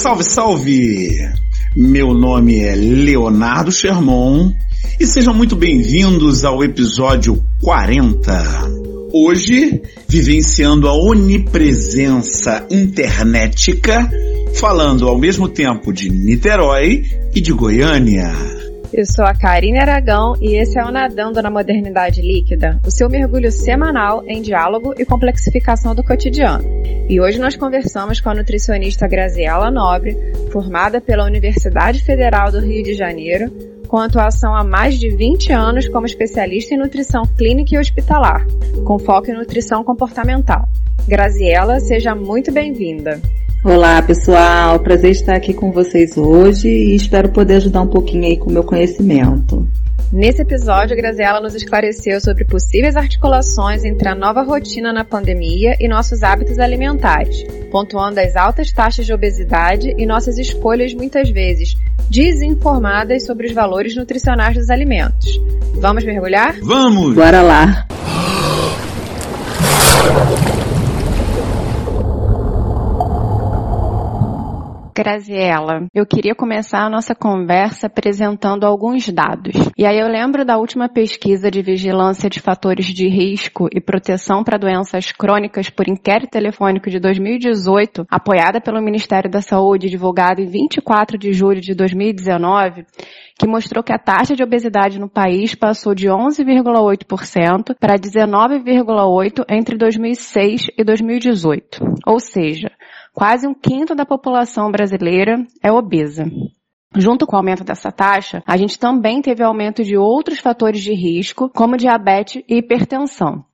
Salve, salve! Meu nome é Leonardo Sherman e sejam muito bem-vindos ao episódio 40. Hoje, vivenciando a onipresença internetica, falando ao mesmo tempo de Niterói e de Goiânia. Eu sou a Karine Aragão e esse é o Nadando na Modernidade Líquida, o seu mergulho semanal em diálogo e complexificação do cotidiano. E hoje nós conversamos com a nutricionista Graziela Nobre, formada pela Universidade Federal do Rio de Janeiro, com atuação há mais de 20 anos como especialista em nutrição clínica e hospitalar, com foco em nutrição comportamental. Graziela, seja muito bem-vinda. Olá pessoal, prazer estar aqui com vocês hoje e espero poder ajudar um pouquinho aí com o meu conhecimento. Nesse episódio, a Graziela nos esclareceu sobre possíveis articulações entre a nova rotina na pandemia e nossos hábitos alimentares, pontuando as altas taxas de obesidade e nossas escolhas muitas vezes desinformadas sobre os valores nutricionais dos alimentos. Vamos mergulhar? Vamos! Bora lá! Graziela, eu queria começar a nossa conversa apresentando alguns dados. E aí eu lembro da última pesquisa de vigilância de fatores de risco e proteção para doenças crônicas por inquérito telefônico de 2018, apoiada pelo Ministério da Saúde, divulgada em 24 de julho de 2019, que mostrou que a taxa de obesidade no país passou de 11,8% para 19,8% entre 2006 e 2018. Ou seja, quase um quinto da população brasileira é obesa. Junto com o aumento dessa taxa, a gente também teve aumento de outros fatores de risco, como diabetes e hipertensão.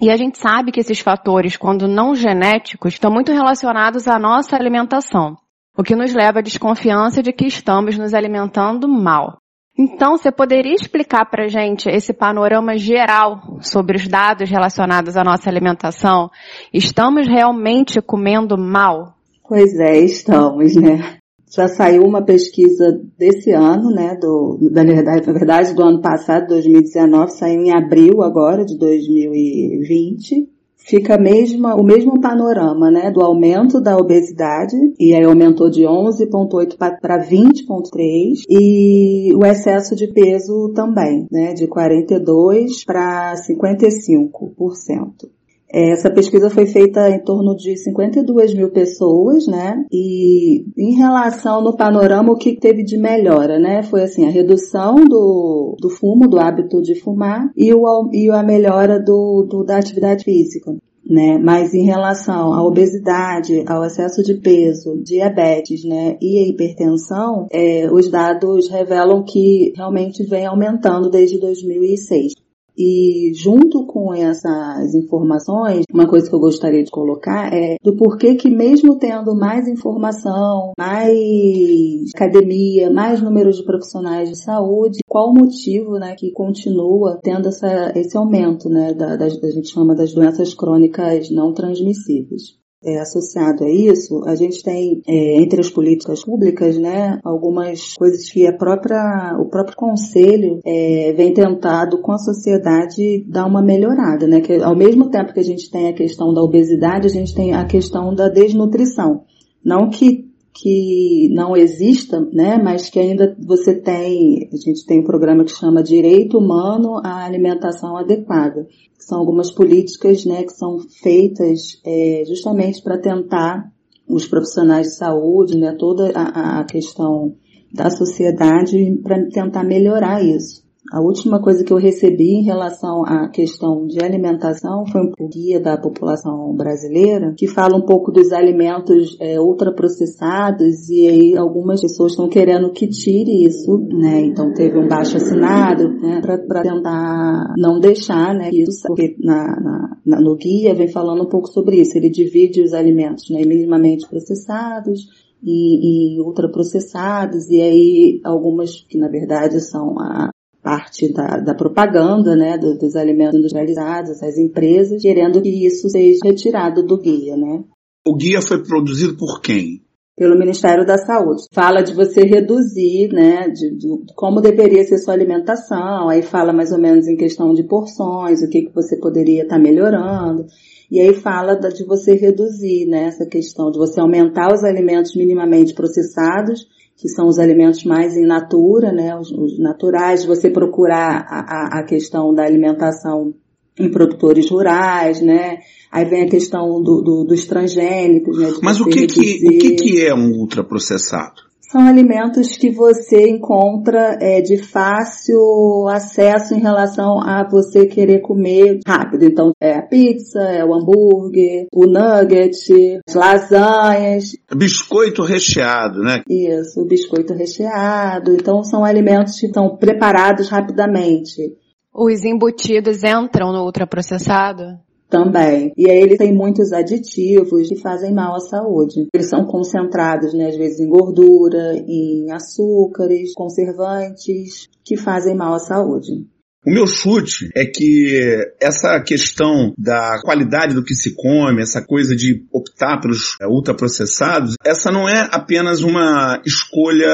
E a gente sabe que esses fatores, quando não genéticos, estão muito relacionados à nossa alimentação, o que nos leva à desconfiança de que estamos nos alimentando mal. Então, você poderia explicar para gente esse panorama geral sobre os dados relacionados à nossa alimentação? Estamos realmente comendo mal? Pois é, estamos, né? Já saiu uma pesquisa desse ano, né, do, da na verdade do ano passado, 2019, saiu em abril agora de 2020, fica mesma, o mesmo panorama, né, do aumento da obesidade, e aí aumentou de 11,8 para 20,3, e o excesso de peso também, né, de 42 para 55%. Essa pesquisa foi feita em torno de 52 mil pessoas, né? E em relação no panorama, o que teve de melhora, né? Foi assim, a redução do, do fumo, do hábito de fumar e, o, e a melhora do, do da atividade física. Né? Mas em relação à obesidade, ao excesso de peso, diabetes, né, e a hipertensão, é, os dados revelam que realmente vem aumentando desde 2006. E junto com essas informações, uma coisa que eu gostaria de colocar é do porquê que mesmo tendo mais informação, mais academia, mais números de profissionais de saúde, qual o motivo, né, que continua tendo essa, esse aumento, né, da, da, a gente chama das doenças crônicas não transmissíveis é, associado a isso, a gente tem é, entre as políticas públicas, né, algumas coisas que a própria, o próprio conselho é, vem tentado com a sociedade dar uma melhorada, né, que ao mesmo tempo que a gente tem a questão da obesidade, a gente tem a questão da desnutrição. Não que que não exista, né, mas que ainda você tem, a gente tem um programa que chama Direito Humano à Alimentação Adequada, são algumas políticas, né, que são feitas é, justamente para tentar os profissionais de saúde, né, toda a, a questão da sociedade para tentar melhorar isso. A última coisa que eu recebi em relação à questão de alimentação foi um guia da população brasileira que fala um pouco dos alimentos é, ultraprocessados e aí algumas pessoas estão querendo que tire isso, né? Então teve um baixo assinado, né? Para tentar não deixar, né? Isso, porque na, na, no guia vem falando um pouco sobre isso. Ele divide os alimentos, né? Minimamente processados, e, e ultraprocessados, e aí algumas que na verdade são a, parte da, da propaganda, né, dos, dos alimentos industrializados, as empresas, querendo que isso seja retirado do guia, né. O guia foi produzido por quem? pelo Ministério da Saúde. Fala de você reduzir, né, de, de, como deveria ser sua alimentação, aí fala mais ou menos em questão de porções, o que, que você poderia estar tá melhorando. E aí fala de você reduzir, né, essa questão de você aumentar os alimentos minimamente processados, que são os alimentos mais in natura, né, os, os naturais, você procurar a, a, a questão da alimentação em produtores rurais, né? Aí vem a questão do, do, dos transgênicos, né? Mas o que que, o que que é um ultraprocessado? São alimentos que você encontra é, de fácil acesso em relação a você querer comer rápido. Então, é a pizza, é o hambúrguer, o nugget, as lasanhas. Biscoito recheado, né? Isso, o biscoito recheado. Então, são alimentos que estão preparados rapidamente. Os embutidos entram no ultraprocessado? Também. E aí ele tem muitos aditivos que fazem mal à saúde. Eles são concentrados, né, às vezes em gordura, em açúcares, conservantes, que fazem mal à saúde. O meu chute é que essa questão da qualidade do que se come, essa coisa de optar pelos é, ultraprocessados, essa não é apenas uma escolha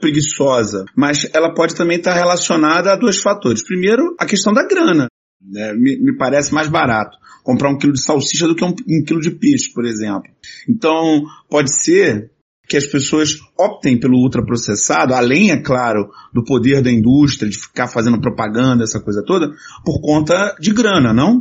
preguiçosa, mas ela pode também estar relacionada a dois fatores. Primeiro, a questão da grana. Né? Me, me, parece mais barato comprar um quilo de salsicha do que um, um quilo de peixe, por exemplo. Então, pode ser que as pessoas optem pelo ultraprocessado, além, é claro, do poder da indústria, de ficar fazendo propaganda, essa coisa toda, por conta de grana, não?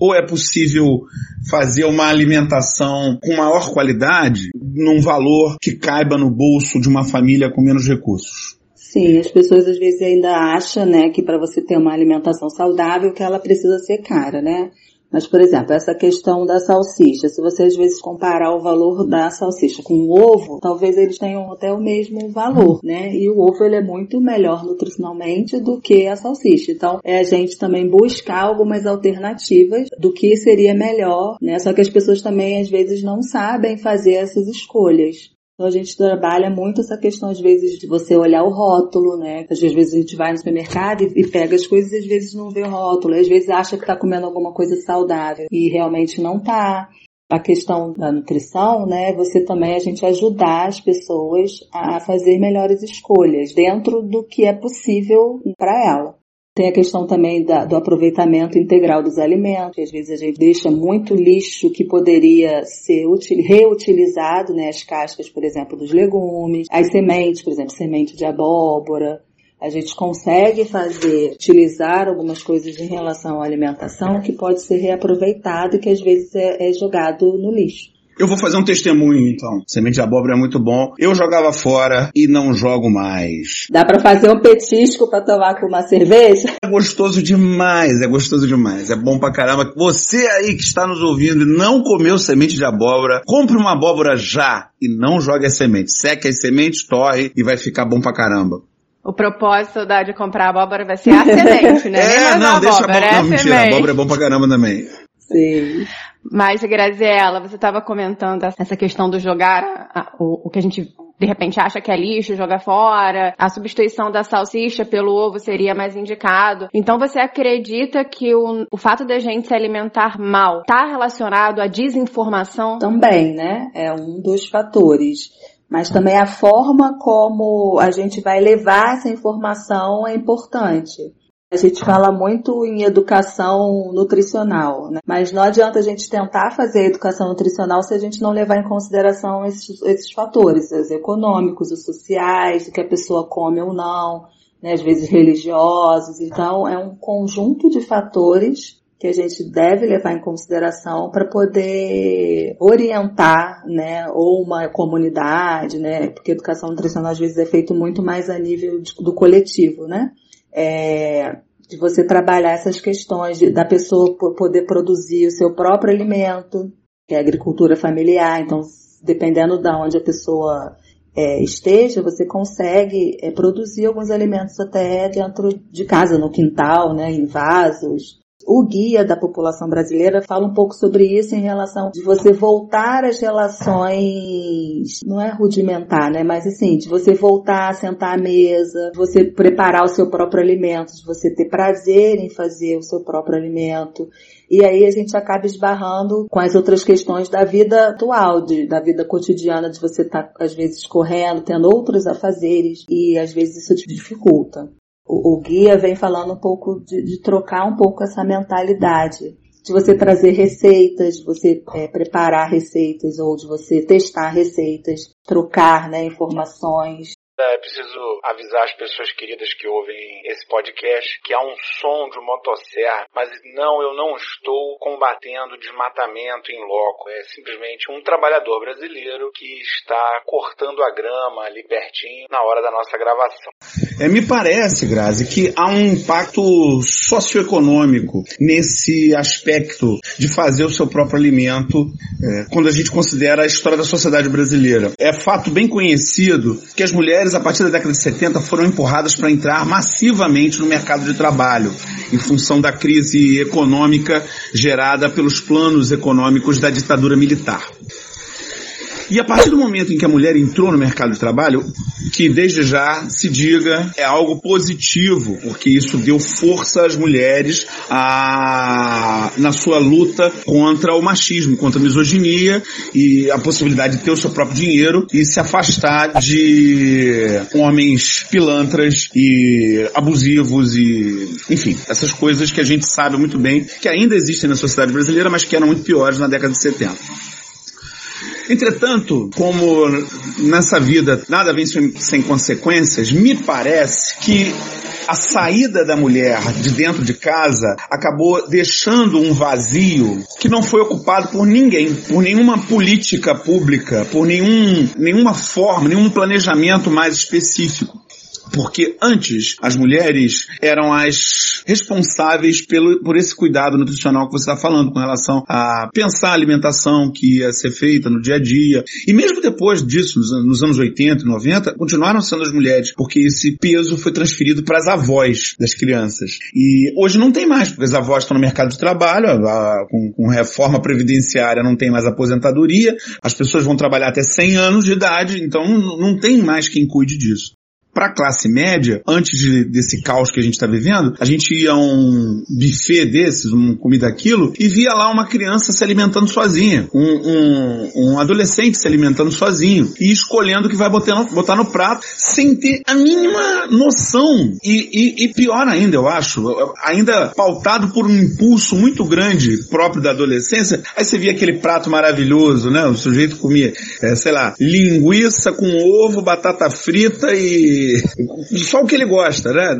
Ou é possível fazer uma alimentação com maior qualidade, num valor que caiba no bolso de uma família com menos recursos? Sim, as pessoas às vezes ainda acham, né, que para você ter uma alimentação saudável, que ela precisa ser cara, né? Mas, por exemplo, essa questão da salsicha, se você às vezes comparar o valor da salsicha com o ovo, talvez eles tenham até o mesmo valor, né? E o ovo ele é muito melhor nutricionalmente do que a salsicha. Então, é a gente também buscar algumas alternativas do que seria melhor, né? Só que as pessoas também às vezes não sabem fazer essas escolhas. Então a gente trabalha muito essa questão, às vezes, de você olhar o rótulo, né? Às vezes a gente vai no supermercado e, pega as coisas e às vezes não vê o rótulo. Às vezes acha que está comendo alguma coisa saudável e realmente não está. A questão da nutrição, né? Você também, a gente ajudar as pessoas a fazer melhores escolhas dentro do que é possível para ela. Tem a questão também da, do aproveitamento integral dos alimentos. Às vezes a gente deixa muito lixo que poderia ser util, reutilizado, né? As cascas, por exemplo, dos legumes, as sementes, por exemplo, semente de abóbora. A gente consegue fazer, utilizar algumas coisas em relação à alimentação que pode ser reaproveitado e que às vezes é, é jogado no lixo. Eu vou fazer um testemunho, então. Semente de abóbora é muito bom. Eu jogava fora e não jogo mais. Dá para fazer um petisco para tomar com uma cerveja? É gostoso demais, é gostoso demais. É bom pra caramba. Você aí que está nos ouvindo e não comeu semente de abóbora, compre uma abóbora já e não jogue a semente. Seque as sementes, torre e vai ficar bom pra caramba. O propósito da, de comprar abóbora vai ser a semente, né? É, não, deixa a abóbora. É não, mentira, a abóbora é bom pra caramba também. Sim. Mas, Graziela, você estava comentando essa questão do jogar o, o que a gente de repente acha que é lixo, joga fora. A substituição da salsicha pelo ovo seria mais indicado. Então você acredita que o, o fato da gente se alimentar mal está relacionado à desinformação? Também, né? É um dos fatores. Mas também a forma como a gente vai levar essa informação é importante. A gente fala muito em educação nutricional, né? mas não adianta a gente tentar fazer educação nutricional se a gente não levar em consideração esses, esses fatores, os econômicos, os sociais, o que a pessoa come ou não, né? às vezes religiosos. Então, é um conjunto de fatores que a gente deve levar em consideração para poder orientar, né, ou uma comunidade, né, porque educação nutricional às vezes é feito muito mais a nível de, do coletivo, né é, de você trabalhar essas questões de, da pessoa poder produzir o seu próprio alimento, que é agricultura familiar. Então, dependendo de onde a pessoa é, esteja, você consegue é, produzir alguns alimentos até dentro de casa, no quintal, né, em vasos. O guia da população brasileira fala um pouco sobre isso em relação de você voltar às relações, não é rudimentar, né? Mas assim, de você voltar a sentar à mesa, de você preparar o seu próprio alimento, de você ter prazer em fazer o seu próprio alimento. E aí a gente acaba esbarrando com as outras questões da vida atual, de, da vida cotidiana, de você estar tá, às vezes correndo, tendo outros afazeres, e às vezes isso te dificulta o, o guia vem falando um pouco de, de, trocar um pouco essa mentalidade. De você trazer receitas, de você é, preparar receitas ou de você testar receitas, trocar né, informações, é preciso avisar as pessoas queridas que ouvem esse podcast que há um som de motosserra, mas não, eu não estou combatendo desmatamento em loco. É simplesmente um trabalhador brasileiro que está cortando a grama ali pertinho na hora da nossa gravação. É, me parece, Grazi, que há um impacto socioeconômico nesse aspecto de fazer o seu próprio alimento é, quando a gente considera a história da sociedade brasileira. É fato bem conhecido que as mulheres mulheres, a partir da década de 70, foram empurradas para entrar massivamente no mercado de trabalho, em função da crise econômica gerada pelos planos econômicos da ditadura militar. E a partir do momento em que a mulher entrou no mercado de trabalho, que desde já se diga é algo positivo, porque isso deu força às mulheres a, na sua luta contra o machismo, contra a misoginia e a possibilidade de ter o seu próprio dinheiro e se afastar de homens pilantras e abusivos e, enfim, essas coisas que a gente sabe muito bem que ainda existem na sociedade brasileira, mas que eram muito piores na década de 70. Entretanto, como nessa vida nada vem sem consequências, me parece que a saída da mulher de dentro de casa acabou deixando um vazio que não foi ocupado por ninguém, por nenhuma política pública, por nenhum, nenhuma forma, nenhum planejamento mais específico porque antes as mulheres eram as responsáveis pelo, por esse cuidado nutricional que você está falando com relação a pensar a alimentação que ia ser feita no dia a dia. E mesmo depois disso, nos, nos anos 80 e 90, continuaram sendo as mulheres, porque esse peso foi transferido para as avós das crianças. E hoje não tem mais, porque as avós estão no mercado de trabalho, a, a, com, com reforma previdenciária não tem mais aposentadoria, as pessoas vão trabalhar até 100 anos de idade, então não tem mais quem cuide disso para a classe média, antes de, desse caos que a gente está vivendo, a gente ia a um buffet desses, uma comida aquilo, e via lá uma criança se alimentando sozinha, um, um, um adolescente se alimentando sozinho, e escolhendo o que vai botar no, botar no prato, sem ter a mínima noção. E, e, e pior ainda, eu acho, ainda pautado por um impulso muito grande próprio da adolescência, aí você via aquele prato maravilhoso, né? O sujeito comia, é, sei lá, linguiça com ovo, batata frita e só o que ele gosta, né?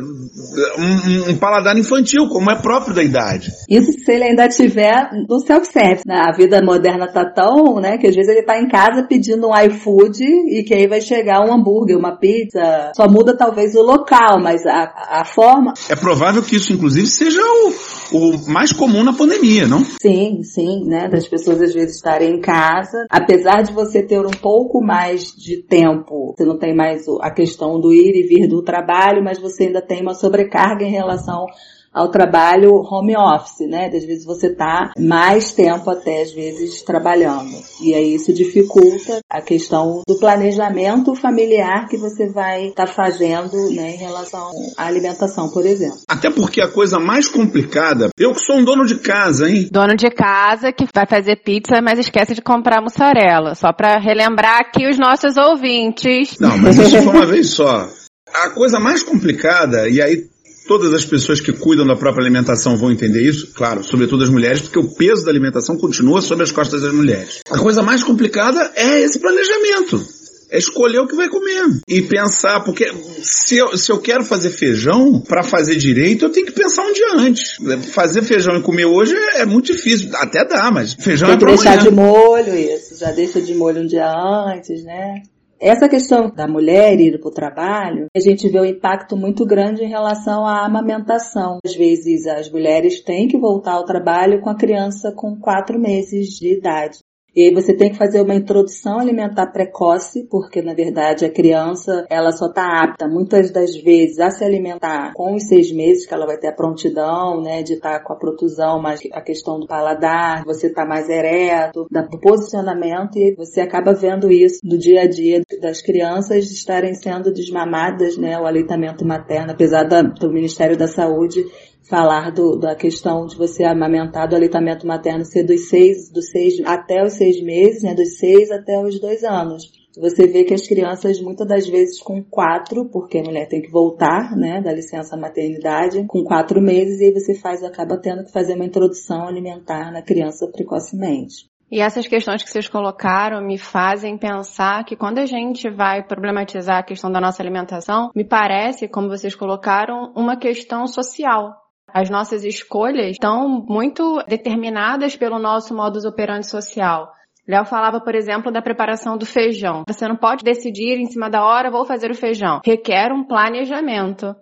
Um, um, paladar infantil, como é próprio da idade. Isso se ele ainda tiver no self-service, né? A vida moderna tá tão, né, que às vezes ele tá em casa pedindo um iFood e que aí vai chegar um hambúrguer, uma pizza. Só muda talvez o local, mas a, a forma. É provável que isso, inclusive, seja o, o mais comum na pandemia, não? Sim, sim, né? Das pessoas às vezes estarem em casa. Apesar de você ter um pouco mais de tempo, você não tem mais a questão do ir e vir do trabalho, mas você ainda tem uma sobrecarga em relação ao trabalho home office, né? Às vezes você tá mais tempo até às vezes trabalhando. E aí isso dificulta a questão do planejamento familiar que você vai estar tá fazendo, né, em relação à alimentação, por exemplo. Até porque a coisa mais complicada, eu que sou um dono de casa, hein? Dono de casa que vai fazer pizza, mas esquece de comprar mussarela, só para relembrar aqui os nossos ouvintes. Não, mas isso foi uma vez só. A coisa mais complicada, e aí todas as pessoas que cuidam da própria alimentação vão entender isso, claro, sobretudo as mulheres, porque o peso da alimentação continua sobre as costas das mulheres. A coisa mais complicada é esse planejamento. É escolher o que vai comer. E pensar, porque se eu, se eu quero fazer feijão, para fazer direito, eu tenho que pensar um dia antes. Fazer feijão e comer hoje é, é muito difícil. Até dá, mas feijão Tem é pra deixar amanhã. de molho isso. Já deixa de molho um dia antes, né? Essa questão da mulher ir para o trabalho, a gente vê um impacto muito grande em relação à amamentação. Às vezes as mulheres têm que voltar ao trabalho com a criança com quatro meses de idade. E aí você tem que fazer uma introdução alimentar precoce, porque na verdade a criança ela só está apta muitas das vezes a se alimentar com os seis meses, que ela vai ter a prontidão, né, de estar tá com a protusão, mas a questão do paladar, você tá mais ereto, do posicionamento e você acaba vendo isso no dia a dia das crianças estarem sendo desmamadas, né, o aleitamento materno, apesar da, do Ministério da Saúde falar do, da questão de você amamentar do aleitamento materno ser dos seis, dos seis até os seis meses, né, dos seis até os dois anos. Você vê que as crianças, muitas das vezes com quatro, porque a mulher tem que voltar, né, da licença maternidade, com quatro meses, e aí você faz, acaba tendo que fazer uma introdução alimentar na criança precocemente. E essas questões que vocês colocaram me fazem pensar que quando a gente vai problematizar a questão da nossa alimentação, me parece, como vocês colocaram, uma questão social. As nossas escolhas estão muito determinadas pelo nosso modus operandi social. Léo falava, por exemplo, da preparação do feijão. Você não pode decidir em cima da hora, vou fazer o feijão. Requer um planejamento.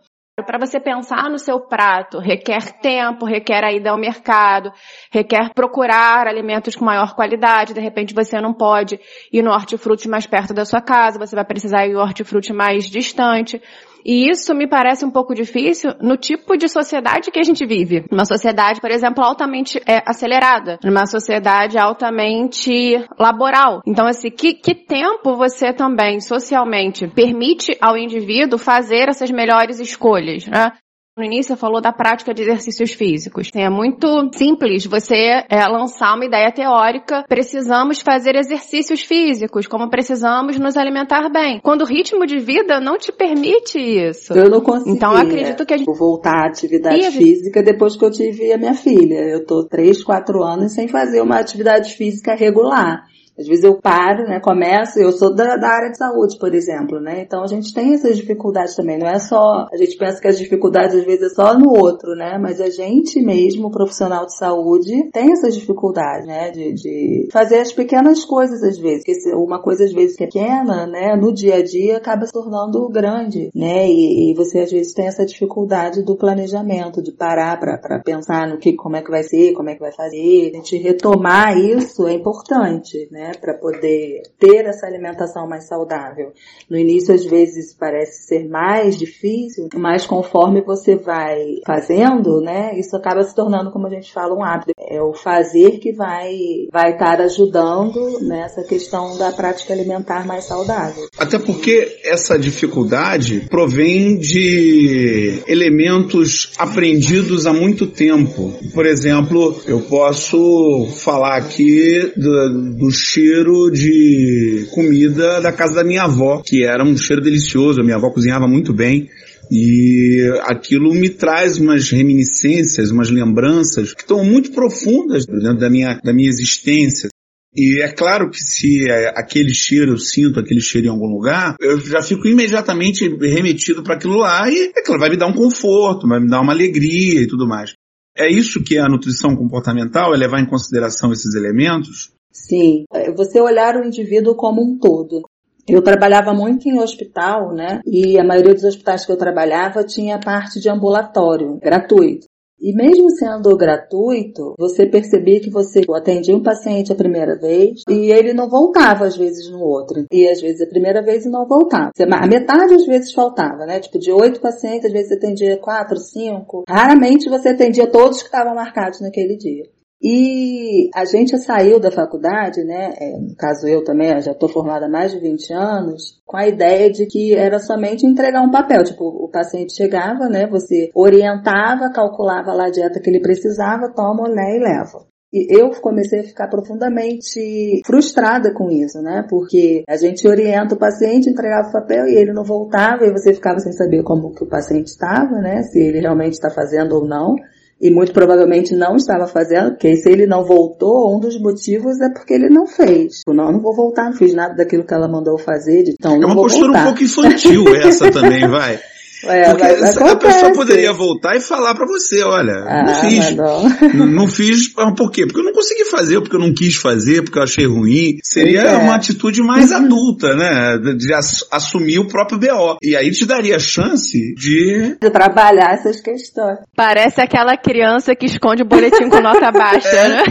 Para você pensar no seu prato, requer tempo, requer a ida ao mercado, requer procurar alimentos com maior qualidade. De repente você não pode ir no hortifruti mais perto da sua casa, você vai precisar ir no hortifruti mais distante. E isso me parece um pouco difícil no tipo de sociedade que a gente vive. Uma sociedade, por exemplo, altamente é, acelerada. Numa sociedade altamente laboral. Então, assim, que, que tempo você também, socialmente, permite ao indivíduo fazer essas melhores escolhas, né? No início você falou da prática de exercícios físicos. É muito simples você é, lançar uma ideia teórica. Precisamos fazer exercícios físicos, como precisamos nos alimentar bem. Quando o ritmo de vida não te permite isso. Eu não consigo. Então eu acredito que a gente... voltar à atividade e física depois que eu tive a minha filha. Eu tô três, quatro anos sem fazer uma atividade física regular. Às vezes eu paro, né, começo, eu sou da, da, área de saúde, por exemplo, né, então a gente tem essas dificuldades também, não é só, a gente pensa que as dificuldades às vezes é só no outro, né, mas a gente mesmo, profissional de saúde, tem essas dificuldades, né, de, de fazer as pequenas coisas às vezes, porque uma coisa às vezes pequena, né, no dia a dia acaba se tornando grande, né, e, e você às vezes tem essa dificuldade do planejamento, de parar para pensar no que, como é que vai ser, como é que vai fazer, a gente retomar isso é importante, né, né, para poder ter essa alimentação mais saudável. No início, às vezes, parece ser mais difícil, mas conforme você vai fazendo, né, isso acaba se tornando, como a gente fala, um hábito. É o fazer que vai, vai estar ajudando nessa questão da prática alimentar mais saudável. Até porque essa dificuldade provém de elementos aprendidos há muito tempo. Por exemplo, eu posso falar aqui do, dos cheiro de comida da casa da minha avó, que era um cheiro delicioso, a minha avó cozinhava muito bem. E aquilo me traz umas reminiscências, umas lembranças que estão muito profundas dentro da minha, da minha existência. E é claro que se é aquele cheiro, eu sinto aquele cheiro em algum lugar, eu já fico imediatamente remetido para aquilo lá e claro, vai me dar um conforto, vai me dar uma alegria e tudo mais. É isso que é a nutrição comportamental, é levar em consideração esses elementos Sim, é, você olhar o indivíduo como um todo. Eu trabalhava muito em hospital, né? E a maioria dos hospitais que eu trabalhava tinha parte de ambulatório, gratuito. E mesmo sendo gratuito, você percebia que você atendia um paciente a primeira vez e ele não voltava às vezes no outro. E às vezes a primeira vez e não voltava. A metade às vezes faltava, né? Tipo, de oito pacientes, às vezes você atendia quatro, cinco. Raramente você atendia todos que estavam marcados naquele dia. E a gente saiu da faculdade, né, é, no caso eu também, já estou formada há mais de 20 anos, com a ideia de que era somente entregar um papel. Tipo, o paciente chegava, né, você orientava, calculava lá a dieta que ele precisava, toma, né, e leva. E eu comecei a ficar profundamente frustrada com isso, né? Porque a gente orienta o paciente, entregava o papel e ele não voltava e você ficava sem saber como que o paciente estava, né? Se ele realmente está fazendo ou não e muito provavelmente não estava fazendo, porque se ele não voltou, um dos motivos é porque ele não fez. Tipo, não, não vou voltar, não fiz nada daquilo que ela mandou fazer, então É uma postura voltar. um pouco infantil essa também, vai. É, Porque a pessoa acontece. poderia voltar e falar pra você, olha, Ah, não fiz. não. Não, não fiz, ah, por quê? Porque eu não consegui fazer, porque eu não quis fazer, porque eu achei ruim. Seria é. uma atitude mais adulta, né? De, de ass- assumir o próprio BO. E aí te daria a chance de De trabalhar essas questões. Parece aquela criança que esconde o boletim com nota baixa, né?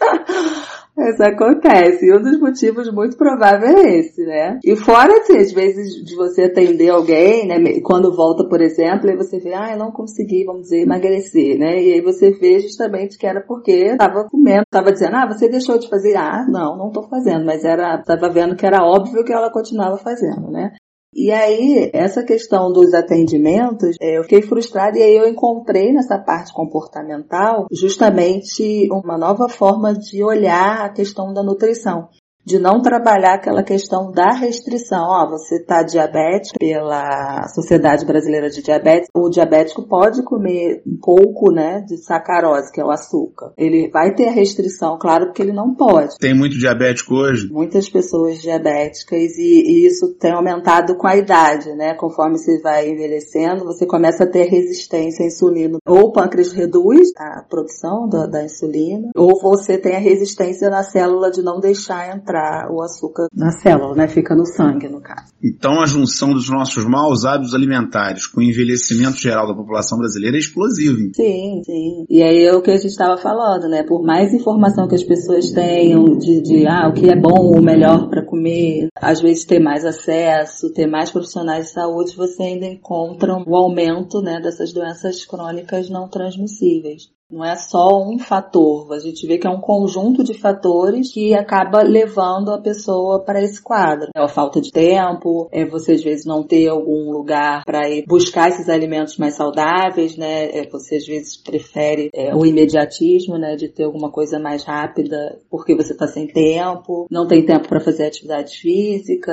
Isso acontece. E um dos motivos muito prováveis é esse, né? E fora, assim, às vezes de você atender alguém, né? Quando volta, por exemplo, e você vê, ah, eu não consegui, vamos dizer, emagrecer, né? E aí você vê justamente que era porque estava comendo, estava dizendo, ah, você deixou de fazer. Ah, não, não estou fazendo, mas era, estava vendo que era óbvio que ela continuava fazendo, né? E aí, essa questão dos atendimentos, é, eu fiquei frustrada e aí eu encontrei nessa parte comportamental justamente uma nova forma de olhar a questão da nutrição de não trabalhar aquela questão da restrição. Ó, você está diabético pela Sociedade Brasileira de Diabetes, o diabético pode comer um pouco, né, de sacarose, que é o açúcar. Ele vai ter a restrição, claro, porque ele não pode. Tem muito diabético hoje? Muitas pessoas diabéticas e, e isso tem aumentado com a idade, né? Conforme você vai envelhecendo, você começa a ter resistência à insulina. Ou o pâncreas reduz a produção da, da insulina, ou você tem a resistência na célula de não deixar entrar o açúcar na célula, né? Fica no sangue, no caso. Então a junção dos nossos maus hábitos alimentares com o envelhecimento geral da população brasileira é explosivo. Sim, sim. E aí é o que a gente estava falando, né? Por mais informação que as pessoas tenham de, de ah, o que é bom ou melhor para comer, às vezes ter mais acesso, ter mais profissionais de saúde, você ainda encontra o aumento, né, dessas doenças crônicas não transmissíveis. Não é só um fator, a gente vê que é um conjunto de fatores que acaba levando a pessoa para esse quadro. É a falta de tempo, é você às vezes não ter algum lugar para ir buscar esses alimentos mais saudáveis, né? É você às vezes prefere é, o imediatismo, né? De ter alguma coisa mais rápida porque você está sem tempo, não tem tempo para fazer atividade física.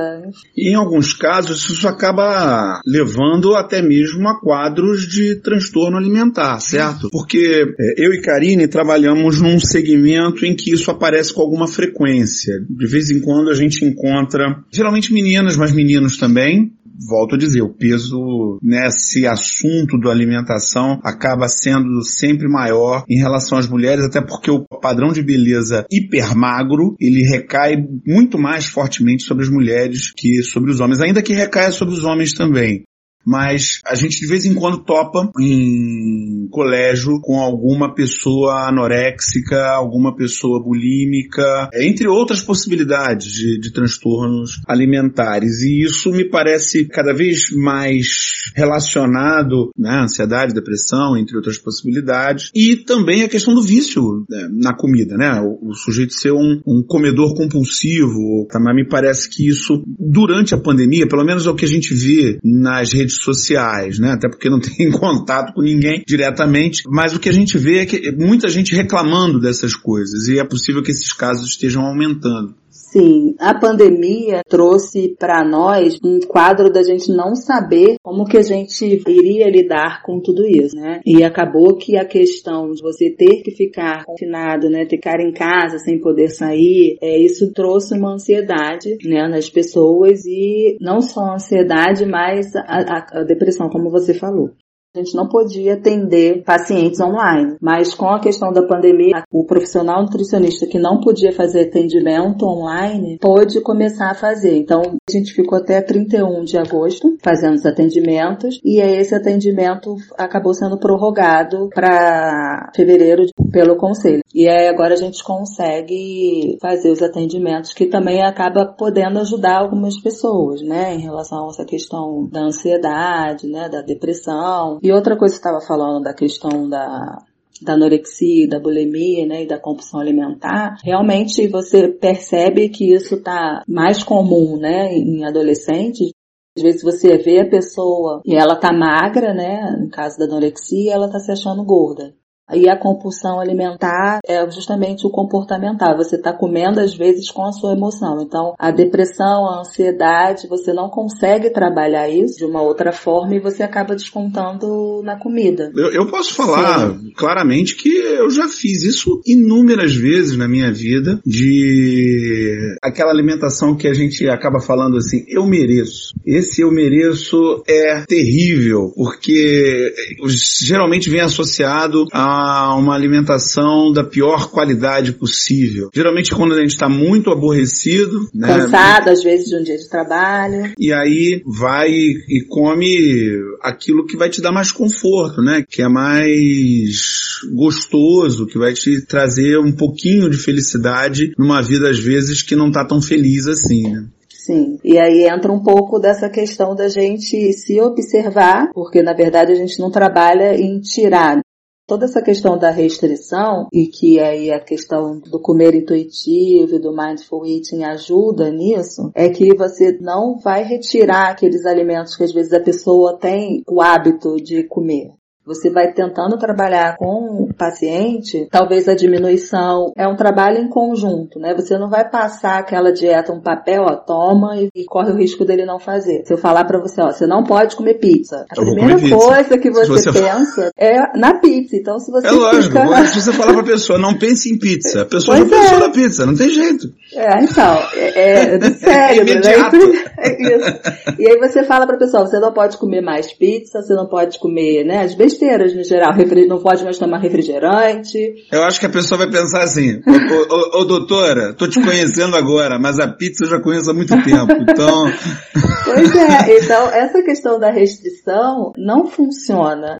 E em alguns casos isso acaba levando até mesmo a quadros de transtorno alimentar, certo? Porque é, eu e Karine trabalhamos num segmento em que isso aparece com alguma frequência. De vez em quando a gente encontra, geralmente meninas, mas meninos também, volto a dizer, o peso nesse assunto da alimentação acaba sendo sempre maior em relação às mulheres, até porque o padrão de beleza hipermagro, ele recai muito mais fortemente sobre as mulheres que sobre os homens, ainda que recaia sobre os homens também mas a gente de vez em quando topa em colégio com alguma pessoa anoréxica, alguma pessoa bulímica, entre outras possibilidades de, de transtornos alimentares. E isso me parece cada vez mais relacionado, né, ansiedade, depressão, entre outras possibilidades, e também a questão do vício né, na comida, né, o, o sujeito ser um, um comedor compulsivo, também me parece que isso durante a pandemia, pelo menos é o que a gente vê nas redes sociais, né? Até porque não tem contato com ninguém diretamente, mas o que a gente vê é que muita gente reclamando dessas coisas e é possível que esses casos estejam aumentando. Sim, a pandemia trouxe para nós um quadro da gente não saber como que a gente iria lidar com tudo isso, né? E acabou que a questão de você ter que ficar confinado, né, ficar em casa sem poder sair, é, isso trouxe uma ansiedade, né, nas pessoas e não só a ansiedade, mas a, a, a depressão, como você falou. A gente não podia atender pacientes online, mas com a questão da pandemia, o profissional nutricionista que não podia fazer atendimento online pôde começar a fazer. Então, a gente ficou até 31 de agosto fazendo os atendimentos e esse atendimento acabou sendo prorrogado para fevereiro pelo conselho. E aí agora a gente consegue fazer os atendimentos que também acaba podendo ajudar algumas pessoas, né, em relação a essa questão da ansiedade, né, da depressão. E outra coisa que estava falando da questão da da anorexia, da bulimia, né, e da compulsão alimentar, realmente você percebe que isso está mais comum, né, em adolescentes. Às vezes você vê a pessoa e ela tá magra, né, no caso da anorexia, ela tá se achando gorda. E a compulsão alimentar é justamente o comportamental. Você está comendo às vezes com a sua emoção. Então, a depressão, a ansiedade, você não consegue trabalhar isso de uma outra forma e você acaba descontando na comida. Eu, eu posso falar Sim. claramente que eu já fiz isso inúmeras vezes na minha vida de aquela alimentação que a gente acaba falando assim, eu mereço. Esse eu mereço é terrível porque geralmente vem associado a a uma alimentação da pior qualidade possível. Geralmente quando a gente está muito aborrecido, né? Cansado, às vezes, de um dia de trabalho. E aí vai e come aquilo que vai te dar mais conforto, né? Que é mais gostoso, que vai te trazer um pouquinho de felicidade numa vida, às vezes, que não tá tão feliz assim, né? Sim. E aí entra um pouco dessa questão da gente se observar, porque na verdade a gente não trabalha em tirar toda essa questão da restrição e que aí a questão do comer intuitivo e do mindful eating ajuda nisso, é que você não vai retirar aqueles alimentos que às vezes a pessoa tem o hábito de comer. Você vai tentando trabalhar com o paciente, talvez a diminuição é um trabalho em conjunto, né? Você não vai passar aquela dieta, um papel, ó, toma e, e corre o risco dele não fazer. Se eu falar para você, ó, você não pode comer pizza. A eu primeira coisa que você, você, pensa é na pizza. Então se você É lógico, fica... se você falar pra pessoa, não pense em pizza, a pessoa pois já é. pensou na pizza, não tem jeito. É, então, é, é sério, é né? É isso. E aí você fala pra pessoa, você não pode comer mais pizza, você não pode comer, né, as besteiras no geral, não pode mais tomar refrigerante. Eu acho que a pessoa vai pensar assim, ô, ô, ô doutora, tô te conhecendo agora, mas a pizza eu já conheço há muito tempo, então... Pois é, então essa questão da restrição não funciona.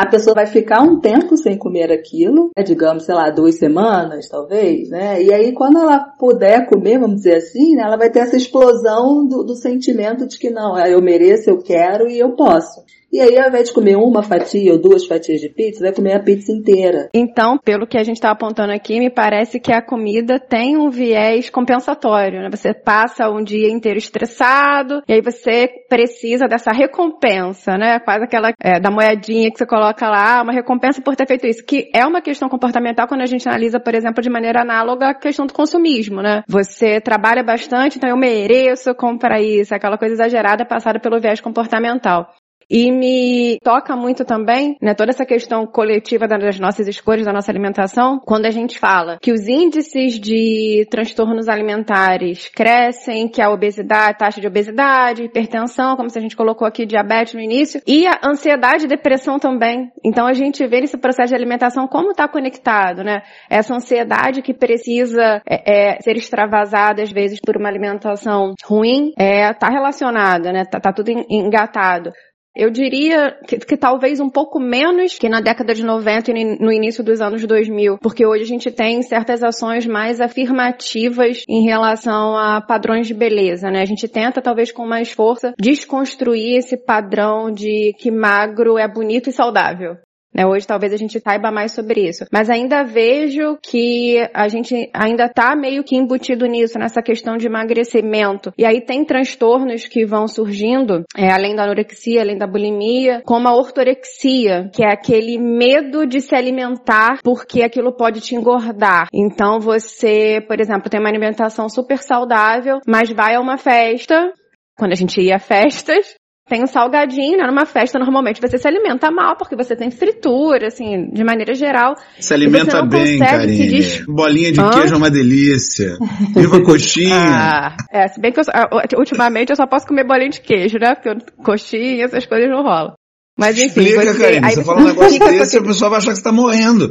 A pessoa vai ficar um tempo sem comer aquilo, né, digamos, sei lá, duas semanas, talvez, né? E aí, quando ela puder comer, vamos dizer assim, né, ela vai ter essa explosão do, do sentimento de que não, eu mereço, eu quero e eu posso. E aí, ao invés de comer uma fatia ou duas fatias de pizza, vai comer a pizza inteira. Então, pelo que a gente está apontando aqui, me parece que a comida tem um viés compensatório. Né? Você passa um dia inteiro estressado e aí você precisa dessa recompensa, né? Quase aquela é, da moedinha que você coloca lá, uma recompensa por ter feito isso, que é uma questão comportamental quando a gente analisa, por exemplo, de maneira análoga à questão do consumismo, né? Você trabalha bastante, então eu mereço comprar isso, aquela coisa exagerada passada pelo viés comportamental. E me toca muito também, né, toda essa questão coletiva das nossas escolhas, da nossa alimentação, quando a gente fala que os índices de transtornos alimentares crescem, que a obesidade, taxa de obesidade, hipertensão, como se a gente colocou aqui diabetes no início, e a ansiedade e depressão também. Então a gente vê nesse processo de alimentação como está conectado, né? Essa ansiedade que precisa é, é, ser extravasada às vezes por uma alimentação ruim, é, tá relacionada, né? Tá, tá tudo engatado. Eu diria que, que, talvez um pouco menos que na década de 90 e no início dos anos 2000, porque hoje a gente tem certas ações mais afirmativas em relação a padrões de beleza, né? A gente tenta talvez com mais força desconstruir esse padrão de que magro é bonito e saudável. Né? Hoje talvez a gente saiba mais sobre isso. Mas ainda vejo que a gente ainda está meio que embutido nisso, nessa questão de emagrecimento. E aí tem transtornos que vão surgindo, é, além da anorexia, além da bulimia, como a ortorexia, que é aquele medo de se alimentar porque aquilo pode te engordar. Então você, por exemplo, tem uma alimentação super saudável, mas vai a uma festa, quando a gente ia a festas, tem um salgadinho, né? Numa festa, normalmente você se alimenta mal, porque você tem fritura, assim, de maneira geral. Se alimenta bem, Karine. Des... Bolinha de Hã? queijo é uma delícia. Viva coxinha. Ah, é, se bem que eu, ultimamente eu só posso comer bolinha de queijo, né? Porque coxinha, essas coisas não rolam. Mas enfim, Explica, você, Karine, você fala um negócio desse e a pessoa vai achar que você tá morrendo.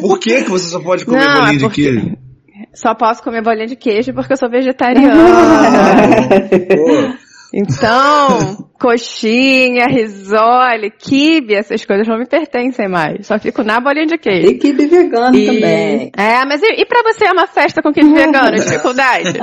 Por que que você só pode comer não, bolinha é de queijo? Só posso comer bolinha de queijo porque eu sou vegetariana. Ah, então, coxinha, risole, kibe, essas coisas não me pertencem mais. Só fico na bolinha de queijo. E kibe vegano e... também. É, mas e, e pra você é uma festa com kibe vegano? Dificuldade?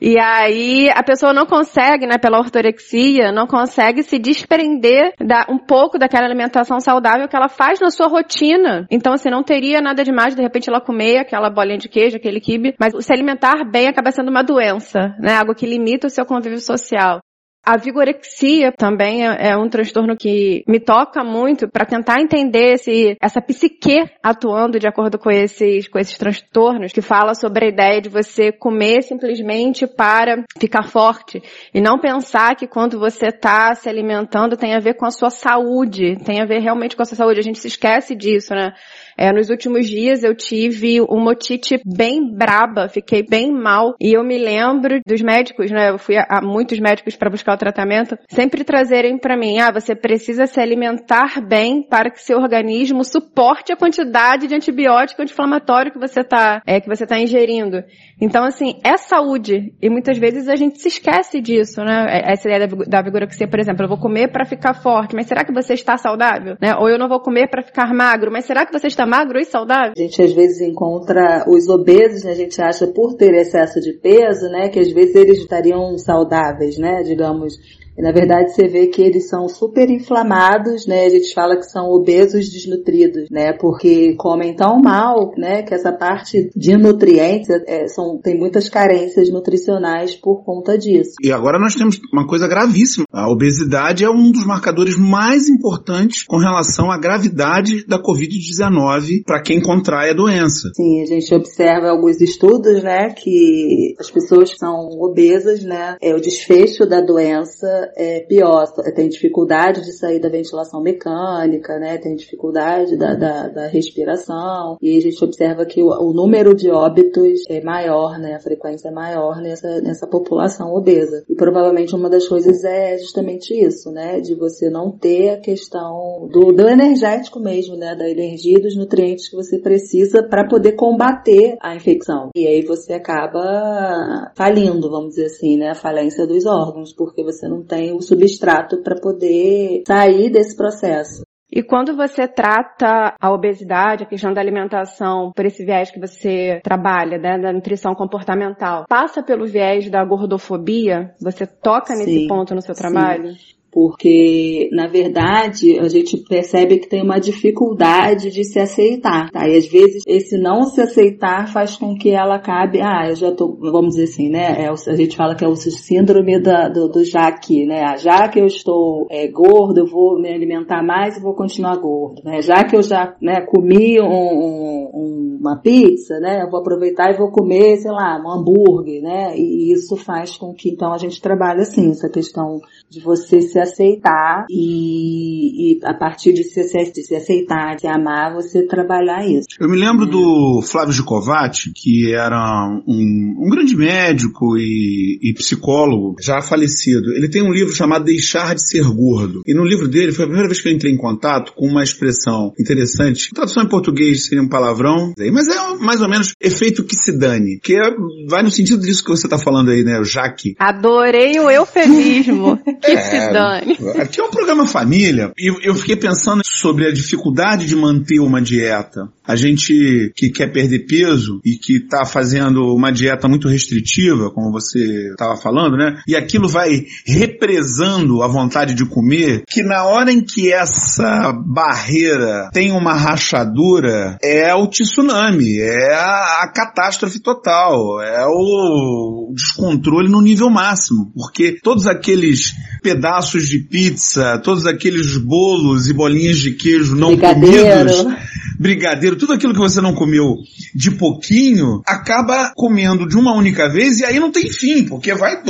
E aí a pessoa não consegue, né, pela ortorexia, não consegue se desprender da, um pouco daquela alimentação saudável que ela faz na sua rotina. Então, assim, não teria nada demais de repente ela comer aquela bolinha de queijo, aquele quibe, mas se alimentar bem acaba sendo uma doença, né? Algo que limita o seu convívio social. A vigorexia também é, é, um transtorno que me toca muito para tentar entender se essa psique atuando de acordo com esses, com esses transtornos, que fala sobre a ideia de você comer simplesmente para ficar forte e não pensar que quando você está se alimentando tem a ver com a sua saúde, tem a ver realmente com a sua saúde. A gente se esquece disso, né? É, nos últimos dias eu tive uma otite bem braba, fiquei bem mal e eu me lembro dos médicos, né? Eu fui a, a muitos médicos para buscar o tratamento, sempre trazerem para mim, ah, você precisa se alimentar bem para que seu organismo suporte a quantidade de antibiótico anti-inflamatório que você tá, é, que você tá ingerindo. Então, assim, é saúde. E muitas vezes a gente se esquece disso, né? É, essa ideia da, da vigoroxia, por exemplo, eu vou comer para ficar forte, mas será que você está saudável? Né? Ou eu não vou comer para ficar magro, mas será que você está magro e saudável? A gente às vezes encontra os obesos, né? A gente acha por ter excesso de peso, né? Que às vezes eles estariam saudáveis, né? Digamos, e, na verdade, você vê que eles são super inflamados, né? A gente fala que são obesos desnutridos, né? Porque comem tão mal, né? Que essa parte de nutrientes é, são, tem muitas carências nutricionais por conta disso. E agora nós temos uma coisa gravíssima. A obesidade é um dos marcadores mais importantes com relação à gravidade da Covid-19 para quem contrai a doença. Sim, a gente observa alguns estudos, né? Que as pessoas que são obesas, né? É o desfecho da doença é pior, tem dificuldade de sair da ventilação mecânica, né? Tem dificuldade da, da, da respiração e a gente observa que o, o, número de óbitos é maior, né? A frequência é maior nessa, nessa população obesa. E provavelmente uma das coisas é justamente isso, né? De você não ter a questão do, do energético mesmo, né? Da energia e dos nutrientes que você precisa para poder combater a infecção. E aí você acaba falindo, vamos dizer assim, né? A falência dos órgãos, porque você não tem tem o substrato para poder sair desse processo. E quando você trata a obesidade, a questão da alimentação, por esse viés que você trabalha, né, da nutrição comportamental, passa pelo viés da gordofobia? Você toca nesse sim, ponto no seu trabalho? Sim porque na verdade a gente percebe que tem uma dificuldade de se aceitar, tá? E às vezes esse não se aceitar faz com que ela acabe, ah, eu já tô, vamos dizer assim, né? É, a gente fala que é o síndrome da, do, do já que, né? Ah, já que eu estou é, gordo, eu vou me alimentar mais e vou continuar gordo, né? Já que eu já né, comi um, um, uma pizza, né? Eu vou aproveitar e vou comer, sei lá, um hambúrguer, né? E isso faz com que então a gente trabalhe assim, essa questão de você se aceitar e, e a partir de se, de se aceitar, de se amar, você trabalhar isso. Eu me lembro do Flávio Gicovati, que era um, um grande médico e, e, psicólogo, já falecido. Ele tem um livro chamado Deixar de Ser Gordo. E no livro dele foi a primeira vez que eu entrei em contato com uma expressão interessante. A tradução em português seria um palavrão, mas é mais ou menos efeito que se dane, que é, vai no sentido disso que você está falando aí, né, o Jaque. Adorei o eufemismo. que é, se dane. Aqui é um programa família e eu fiquei pensando sobre a dificuldade de manter uma dieta. A gente que quer perder peso e que está fazendo uma dieta muito restritiva, como você estava falando, né? E aquilo vai represando a vontade de comer, que na hora em que essa barreira tem uma rachadura, é o tsunami, é a, a catástrofe total, é o descontrole no nível máximo, porque todos aqueles pedaços de pizza, todos aqueles bolos e bolinhas de queijo não brigadeiro. comidos, brigadeiro, tudo aquilo que você não comeu de pouquinho, acaba comendo de uma única vez e aí não tem fim, porque vai,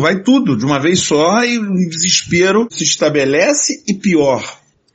vai tudo de uma vez só e um desespero se estabelece e pior,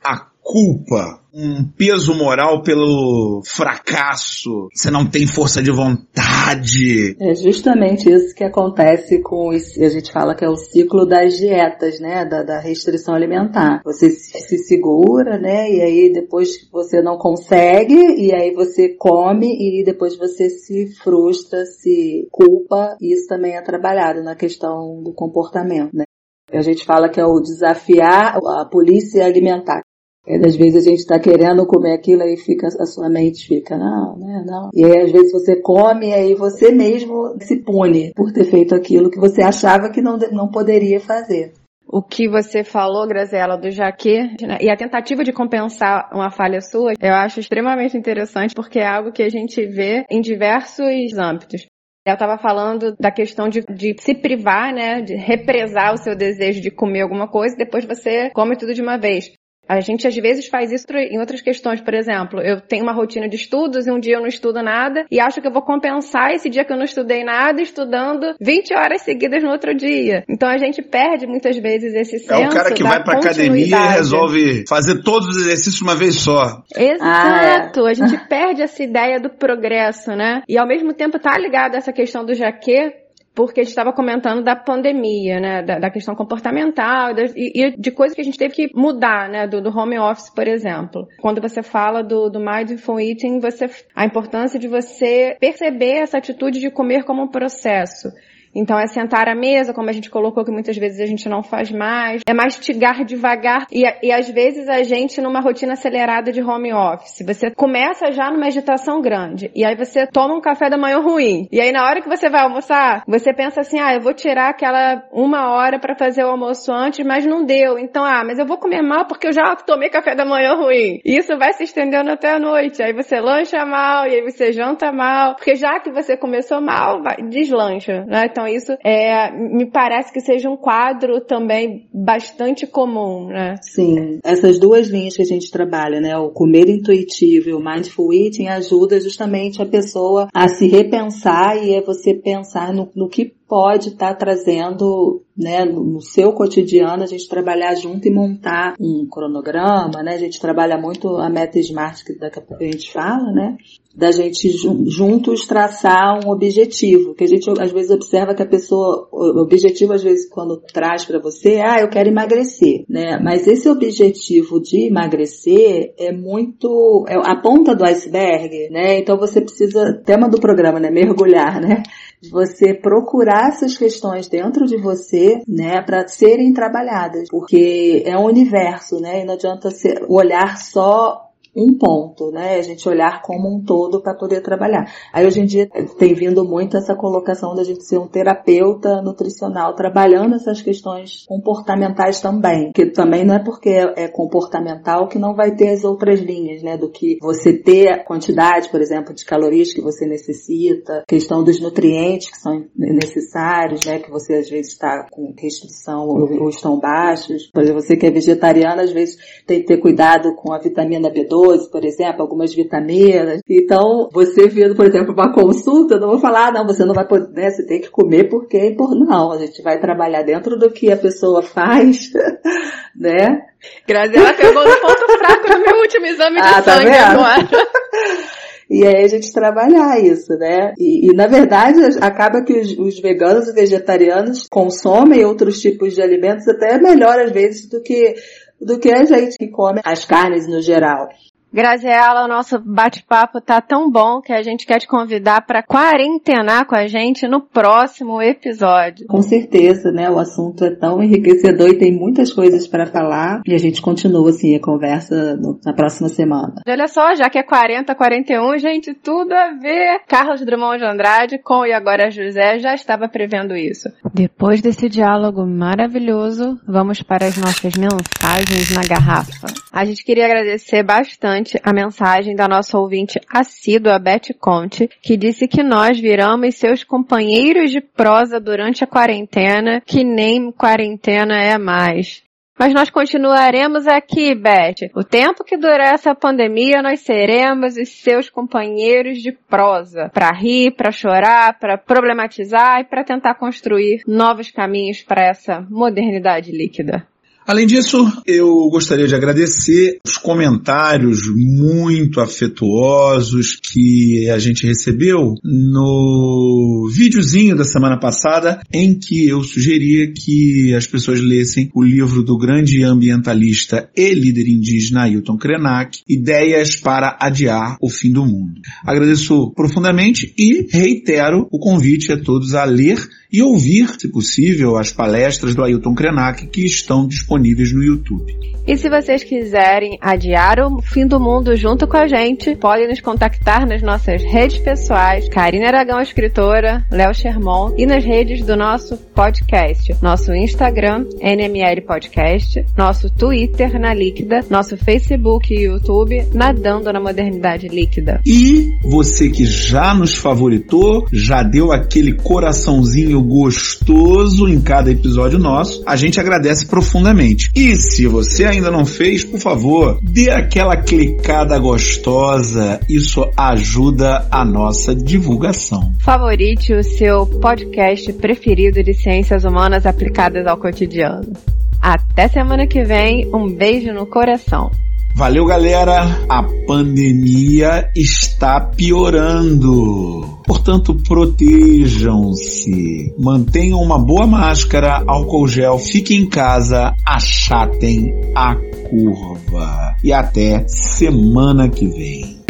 a culpa um peso moral pelo fracasso, você não tem força de vontade. É justamente isso que acontece com, a gente fala que é o ciclo das dietas, né, da, da restrição alimentar. Você se segura, né, e aí depois você não consegue, e aí você come, e depois você se frustra, se culpa, e isso também é trabalhado na questão do comportamento, né. A gente fala que é o desafiar a polícia alimentar. É, às vezes a gente está querendo comer aquilo e fica, a sua mente fica, não, né, não. E aí às vezes você come e aí você mesmo se pune por ter feito aquilo que você achava que não, não poderia fazer. O que você falou, Graziela, do jaque, né, e a tentativa de compensar uma falha sua, eu acho extremamente interessante porque é algo que a gente vê em diversos âmbitos. Eu estava falando da questão de, de, se privar, né, de represar o seu desejo de comer alguma coisa, depois você come tudo de uma vez. A gente às vezes faz isso em outras questões, por exemplo, eu tenho uma rotina de estudos e um dia eu não estudo nada e acho que eu vou compensar esse dia que eu não estudei nada estudando 20 horas seguidas no outro dia. Então a gente perde muitas vezes esse senso É o cara que vai pra academia e resolve fazer todos os exercícios uma vez só. Exato, ah, é. a gente perde essa ideia do progresso, né? E ao mesmo tempo tá ligado a essa questão do jaquê, porque a gente estava comentando da pandemia, né, da, da questão comportamental e, e, de coisas que a gente teve que mudar, né, do, do home office, por exemplo. Quando você fala do, do mindful eating, você, a importância de você perceber essa atitude de comer como um processo. Então é sentar à mesa, como a gente colocou que muitas vezes a gente não faz mais. É mastigar devagar. E, e às vezes a gente numa rotina acelerada de home office. Você começa já numa agitação grande. E aí você toma um café da manhã ruim. E aí na hora que você vai almoçar, você pensa assim, ah, eu vou tirar aquela uma hora para fazer o almoço antes, mas não deu. Então, ah, mas eu vou comer mal porque eu já tomei café da manhã ruim. E isso vai se estendendo até a noite. Aí você lancha mal, e aí você janta mal. Porque já que você começou mal, vai, deslancha, né? Então, então isso é, me parece que seja um quadro também bastante comum, né? Sim, essas duas linhas que a gente trabalha, né? O comer intuitivo e o mindful eating ajuda justamente a pessoa a se repensar e é você pensar no, no que pode estar tá trazendo, né, no seu cotidiano, a gente trabalhar junto e montar um cronograma, né? A gente trabalha muito a meta smart que daqui a pouco a gente fala, né? Da gente juntos traçar um objetivo, que a gente às vezes observa que a pessoa, o objetivo às vezes quando traz para você, ah, eu quero emagrecer, né? Mas esse objetivo de emagrecer é muito, é a ponta do iceberg, né? Então você precisa, tema do programa, né? Mergulhar, né? Você procurar essas questões dentro de você, né, para serem trabalhadas, porque é um universo, né, e não adianta ser, olhar só um ponto, né? A gente olhar como um todo para poder trabalhar. Aí hoje em dia tem vindo muito essa colocação da gente ser um terapeuta nutricional trabalhando essas questões comportamentais também, que também não é porque é comportamental que não vai ter as outras linhas, né? Do que você ter a quantidade, por exemplo, de calorias que você necessita, questão dos nutrientes que são necessários, né? Que você às vezes está com restrição ou, ou estão baixos. Por exemplo, você que é vegetariana, às vezes tem que ter cuidado com a vitamina B12 B12, por exemplo, algumas vitaminas. Então, você vendo, por exemplo, uma consulta, não vou falar, ah, não, você não vai poder, né, você tem que comer porque, por não, a gente vai trabalhar dentro do que a pessoa faz, né? Graziela pegou no ponto fraco no meu último exame de ah, tá sangue tá agora. E aí a gente trabalhar isso, né? E, e na verdade acaba que os, os, veganos e vegetarianos consomem outros tipos de alimentos até melhor às vezes do que do que a gente que come as carnes no geral. Graziela, o nosso bate-papo tá tão bom que a gente quer te convidar para quarentenar com a gente no próximo episódio. Com certeza, né? O assunto é tão enriquecedor e tem muitas coisas para falar e a gente continua assim a conversa no, na próxima semana. Olha só, já que é 40, 41, gente, tudo a ver. Carlos Drummond de Andrade com e agora José já estava prevendo isso. Depois desse diálogo maravilhoso, vamos para as nossas mensagens na garrafa. A gente queria agradecer bastante a mensagem da nossa ouvinte assídua, Beth Conte, que disse que nós viramos seus companheiros de prosa durante a quarentena, que nem quarentena é mais. Mas nós continuaremos aqui, Beth. O tempo que durar essa pandemia, nós seremos os seus companheiros de prosa. Para rir, para chorar, para problematizar e para tentar construir novos caminhos para essa modernidade líquida. Além disso, eu gostaria de agradecer os comentários muito afetuosos que a gente recebeu no videozinho da semana passada em que eu sugeria que as pessoas lessem o livro do grande ambientalista e líder indígena Ailton Krenak, Ideias para Adiar o Fim do Mundo. Agradeço profundamente e reitero o convite a todos a ler e ouvir, se possível, as palestras do Ailton Krenak que estão disponíveis no YouTube. E se vocês quiserem adiar o fim do mundo junto com a gente, podem nos contactar nas nossas redes pessoais, Karina Aragão, escritora, Léo Sherman, e nas redes do nosso podcast, nosso Instagram, NML Podcast, nosso Twitter, na Líquida, nosso Facebook e YouTube, Nadando na Modernidade Líquida. E você que já nos favoritou, já deu aquele coraçãozinho gostoso em cada episódio nosso, a gente agradece profundamente. E se você ainda não fez, por favor, dê aquela clicada gostosa, isso ajuda a nossa divulgação. Favorite o seu podcast preferido de ciências humanas aplicadas ao cotidiano. Até semana que vem, um beijo no coração. Valeu, galera! A pandemia está piorando. Portanto, protejam-se. Mantenham uma boa máscara, álcool gel, fiquem em casa, achatem a curva. E até semana que vem.